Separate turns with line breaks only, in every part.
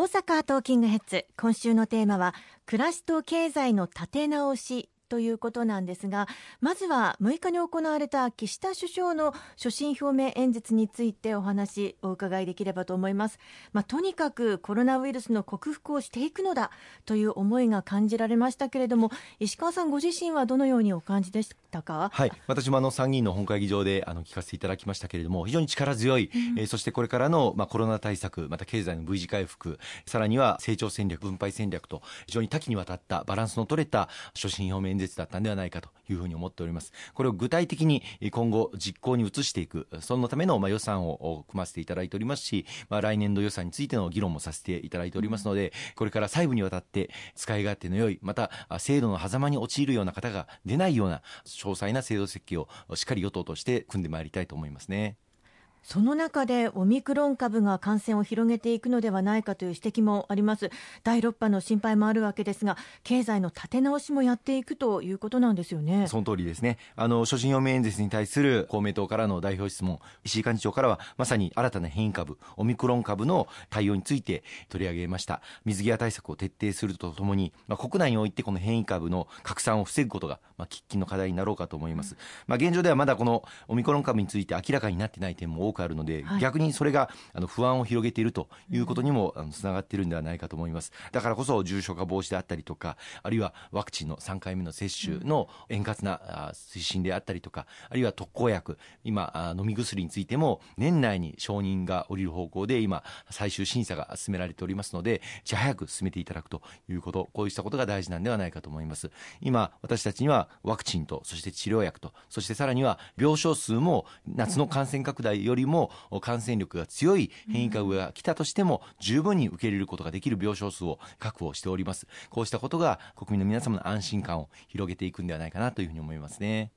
大阪トーキングヘッズ。今週のテーマは暮らしと経済の立て直しということなんですがまずは6日に行われた岸田首相の所信表明演説についてお話お伺いできればと思います、まあ、とにかくコロナウイルスの克服をしていくのだという思いが感じられましたけれども石川さんご自身はどのようにお感じでしたか？
はい。私もあの参議院の本会議場であの聞かせていただきましたけれども非常に力強い、うん、えー、そしてこれからのまあコロナ対策また経済の V 字回復さらには成長戦略分配戦略と非常に多岐にわたったバランスの取れた所信表明演説だったんではないかというふうに思っておりますこれを具体的に今後実行に移していくそのためのま予算を組ませていただいておりますし、ま、来年度予算についての議論もさせていただいておりますのでこれから細部にわたって使い勝手の良いまた制度の狭間に陥るような方が出ないような詳細な制度設計をしっかり与党として組んでまいりたいと思いますね。
その中でオミクロン株が感染を広げていくのではないかという指摘もあります。第6波の心配もあるわけですが経済の立て直しもやっていくということなんですよね。
その通りですね。あの所信表明演説に対する公明党からの代表質問石井幹事長からはまさに新たな変異株オミクロン株の対応について取り上げました。水際対策を徹底するとともに、まあ、国内においてこの変異株の拡散を防ぐことが、まあ、喫緊の課題になろうかと思います、まあ、現状ではまだこのオミクロン株について明らかになってない点も多くあるので、はい、逆にそれがあの不安を広げているということにも、つながっているんではないかと思います。だからこそ重症化防止であったりとかあるいはワクチンの3回目の接種の円滑な推進であったりとかあるいは特効薬今飲み薬についても年内に承認が下りる方向で今最終審査が進められておりますのでじゃ早く進めていただくということこうしたことが大事なんではないかと思います。今私たちにはワクチンとそして治療薬とそしてさらには病床数も夏の感染拡大よりも感染力が強い変異株が来たとしても十分に受け入れることができる病床数を確保しております。こうしたことが国民の皆様の安心感を広げていくんではないかなというふうに思いますね。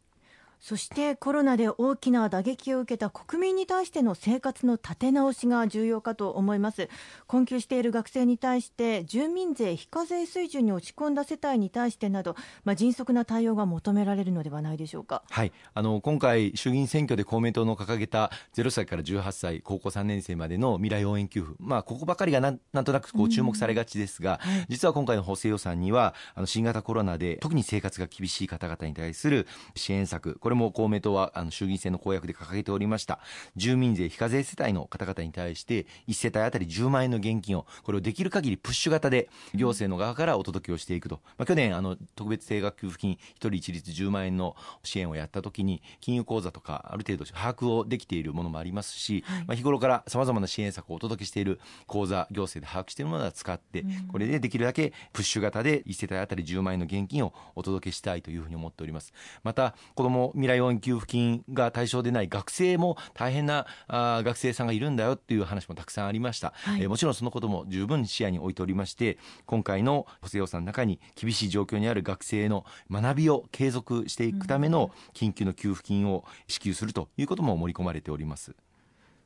そしてコロナで大きな打撃を受けた国民に対しての生活の立て直しが重要かと思います。困窮している学生に対して住民税非課税水準に落ち込んだ世帯に対してなど、まあ、迅速な対応が求められるのではないでしょうか、
はい、あの今回衆議院選挙で公明党の掲げた0歳から18歳高校3年生までの未来応援給付、まあ、ここばかりがなんなんとなくこう注目されがちですが、実は今回の補正予算にはあの新型コロナで特に生活が厳しい方々に対する支援策これれも公明党はあの衆議院選の公約で掲げておりました。住民税非課税世帯の方々に対して1世帯当たり10万円の現金をこれをできる限りプッシュ型で行政の側からお届けをしていくと、まあ、去年あの特別定額給付金1人一律10万円の支援をやった時に金融口座とかある程度把握をできているものもありますし、はい、まあ、日頃からさまざまな支援策をお届けしている口座行政で把握しているものは使って、これでできるだけプッシュ型で1世帯当たり10万円の現金をお届けしたいというふうに思っております。また子ども未来応援給付金が対象でない学生も大変なあ学生さんがいるんだよっていう話もたくさんありました、はい、えー、もちろんそのことも十分視野に置いておりまして今回の補正予算の中に厳しい状況にある学生の学びを継続していくための緊急の給付金を支給するということも盛り込まれております。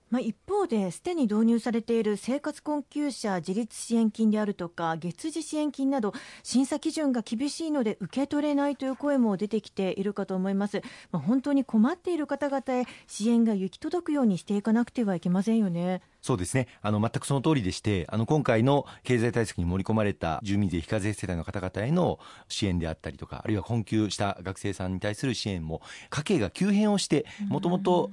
まあ、一方ですでに導入されている生活困窮者自立支援金であるとか月次支援金など審査基準が厳しいので受け取れないという声も出てきているかと思います、まあ、本当に困っている方々へ支援が行き届くようにしていかなくてはいけませんよね。
そうですねあの全くその通りでしてあの今回の経済対策に盛り込まれた住民税非課税世帯の方々への支援であったりとかあるいは困窮した学生さんに対する支援も家計が急変をしてもともと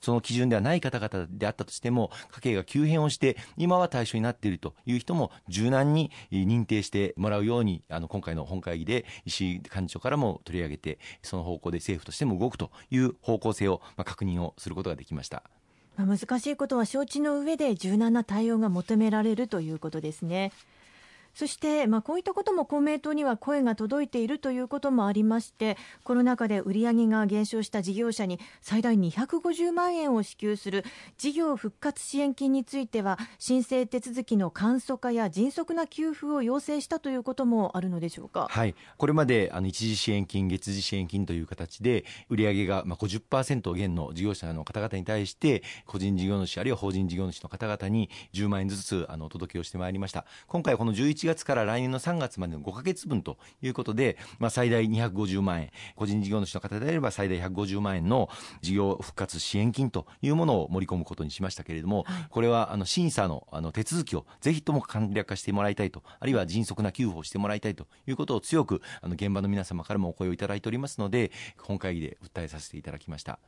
その基準ではない方々であったとしても家計が急変をして今は対象になっているという人も柔軟に認定してもらうようにあの今回の本会議で石井幹事長からも取り上げてその方向で政府としても動くという方向性を確認をすることができました。
難しいことは承知の上で柔軟な対応が求められるということですね。そして、まあ、こういったことも公明党には声が届いているということもありましてコロナ禍で売り上げが減少した事業者に最大250万円を支給する事業復活支援金については申請手続きの簡素化や迅速な給付を要請したということもあるのでしょうか、
はい、これまであの一時支援金月次支援金という形で売り上げがまあ50%減の事業者の方々に対して個人事業主あるいは法人事業主の方々に10万円ずつあのお届けをしてまいりました。今回この11 11月から来年の3月までの5か月分ということで、まあ、最大250万円、個人事業主の方であれば最大150万円の事業復活支援金というものを盛り込むことにしましたけれども、はい、これはあの審査のあの手続きをぜひとも簡略化してもらいたいと、あるいは迅速な給付をしてもらいたいということを強くあの現場の皆様からもお声をいただいておりますので、本会議で訴えさせていただきました。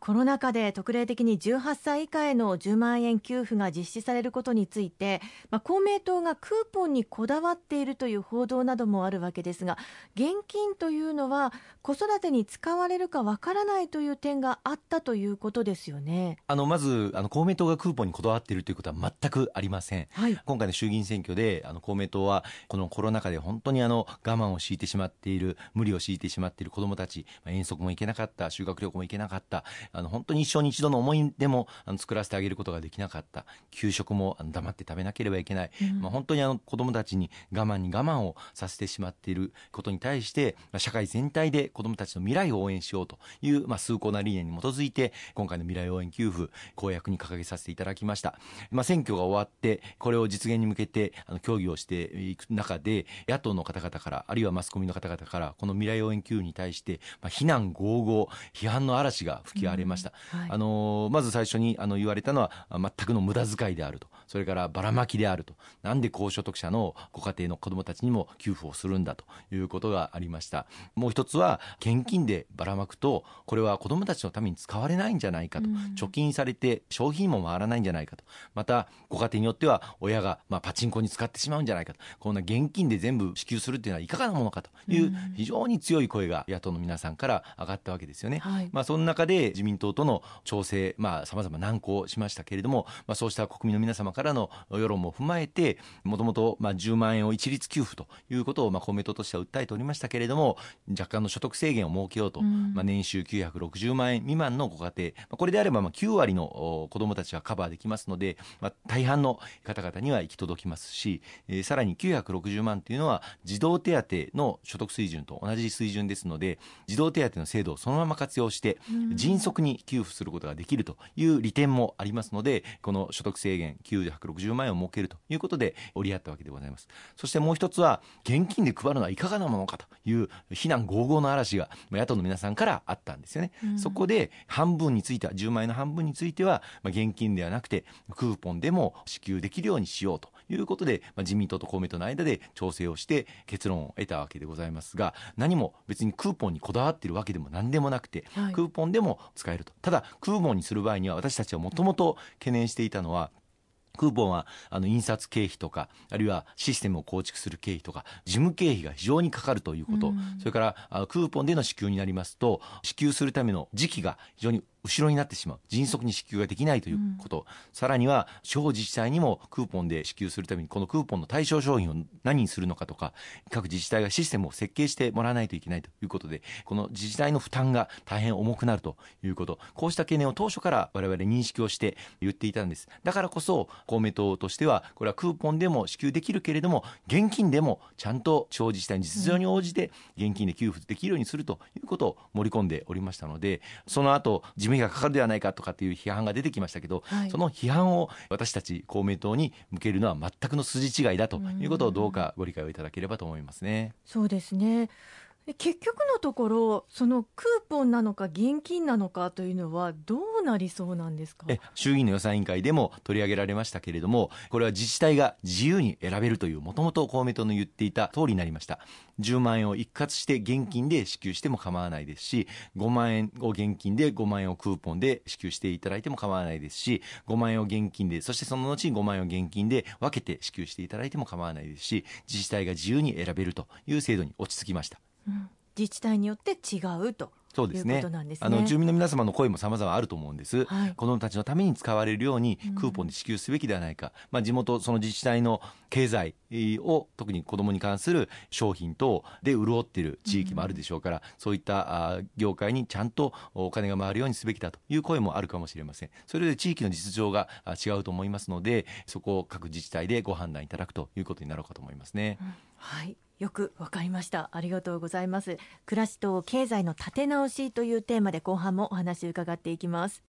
コロナ禍で特例的に18歳以下への10万円給付が実施されることについて、まあ、公明党がクーポンにこだわっているという報道などもあるわけですが現金というのは子育てに使われるかわからないという点があったということですよね。
あのまずあの公明党がクーポンにこだわっているということは全くありません、はい、今回の衆議院選挙であの公明党はこのコロナ禍で本当にあの我慢を強いてしまっている無理を強いてしまっている子どもたち、まあ、遠足も行けなかった修学旅行も行けなかったあの本当に一生に一度の思い出もあの作らせてあげることができなかった。給食もあの黙って食べなければいけない、うん、まあ、本当にあの子どもたちに我慢に我慢をさせてしまっていることに対して、まあ、社会全体で子どもたちの未来を応援しようという、まあ、崇高な理念に基づいて今回の未来応援給付公約に掲げさせていただきました、まあ、選挙が終わってこれを実現に向けてあの協議をしていく中で野党の方々からあるいはマスコミの方々からこの未来応援給付に対して、まあ、非難合々批判の嵐が吹き荒れました、うんはい、あのまず最初にあの言われたのは全くの無駄遣いであると。それからばらまきであると。なんで高所得者のご家庭の子どもたちにも給付をするんだと。いうことがありました。もう一つは現金でばらまくとこれは子どもたちのために使われないんじゃないかと、うん、貯金されて消費にも回らないんじゃないかと。またご家庭によっては親がまあパチンコに使ってしまうんじゃないかと。こんな現金で全部支給するっていうのはいかがなものかと。いう非常に強い声が野党の皆さんから上がったわけですよね、はい、まあその中で自民党との調整まあ様々難航しましたけれどもまあそうした国民の皆様からの世論も踏まえてもともとまあ10万円を一律給付ということをまあ公明党としては訴えておりましたけれども若干の所得制限を設けようと、うん、まあ年収960万円未満のご家庭、まあ、これであればまあ9割の子どもたちはカバーできますので、まあ、大半の方々には行き届きますし、えー、さらに960万というのは児童手当の所得水準と同じ水準ですので児童手当の制度をそのまま活用して迅速に給付することができるという利点もありますのでこの所得制限960万円を設けるということで折り合ったわけでございます。そしてもう一つは現金で配るのはいかがなものかという非難合々の嵐が野党の皆さんからあったんですよね、うん、そこで半分については10万円の半分については現金ではなくてクーポンでも支給できるようにしようということで、まあ、自民党と公明党の間で調整をして結論を得たわけでございますが何も別にクーポンにこだわっているわけでも何でもなくて、はい、クーポンでも使えると。ただクーポンにする場合には私たちはもともと懸念していたのはクーポンはあの印刷経費とかあるいはシステムを構築する経費とか事務経費が非常にかかるということ、それからクーポンでの支給になりますと支給するための時期が非常に後ろになってしまう。迅速に支給ができないということ、うん、さらには地方自治体にもクーポンで支給するためにこのクーポンの対象商品を何にするのかとか各自治体がシステムを設計してもらわないといけないということでこの自治体の負担が大変重くなるということ。こうした懸念を当初から我々認識をして言っていたんです。だからこそ公明党としてはこれはクーポンでも支給できるけれども現金でもちゃんと地方自治体の実情に応じて現金で給付できるようにするということを盛り込んでおりましたのでその後事務費がかかるではないかとかっていう批判が出てきましたけど、はい、その批判を私たち公明党に向けるのは全くの筋違いだということをどうかご理解をいただければと思いますね。
そうですね結局のところそのクーポンなのか現金なのかというのはどうなりそうなんですか？
衆議院の予算委員会でも取り上げられましたけれどもこれは自治体が自由に選べるというもともと公明党の言っていた通りになりました10万円を一括して現金で支給しても構わないですし5万円を現金で5万円をクーポンで支給していただいても構わないですし5万円を現金でそしてその後に5万円を現金で分けて支給していただいても構わないですし自治体が自由に選べるという制度に落ち着きました。
自治体によって違うとそうですね、ね、
あの住民の皆様の声も様々あると思うんです、はい、子どもたちのために使われるようにクーポンで支給すべきではないか、うん、まあ、地元その自治体の経済を特に子どもに関する商品等で潤っている地域もあるでしょうから、うん、そういった業界にちゃんとお金が回るようにすべきだという声もあるかもしれません。それで地域の実情が違うと思いますのでそこを各自治体でご判断いただくということになろうかと思いますね。
うん、はいよくわかりました。ありがとうございます。暮らしと経済の立て直しというテーマで後半もお話を伺っていきます。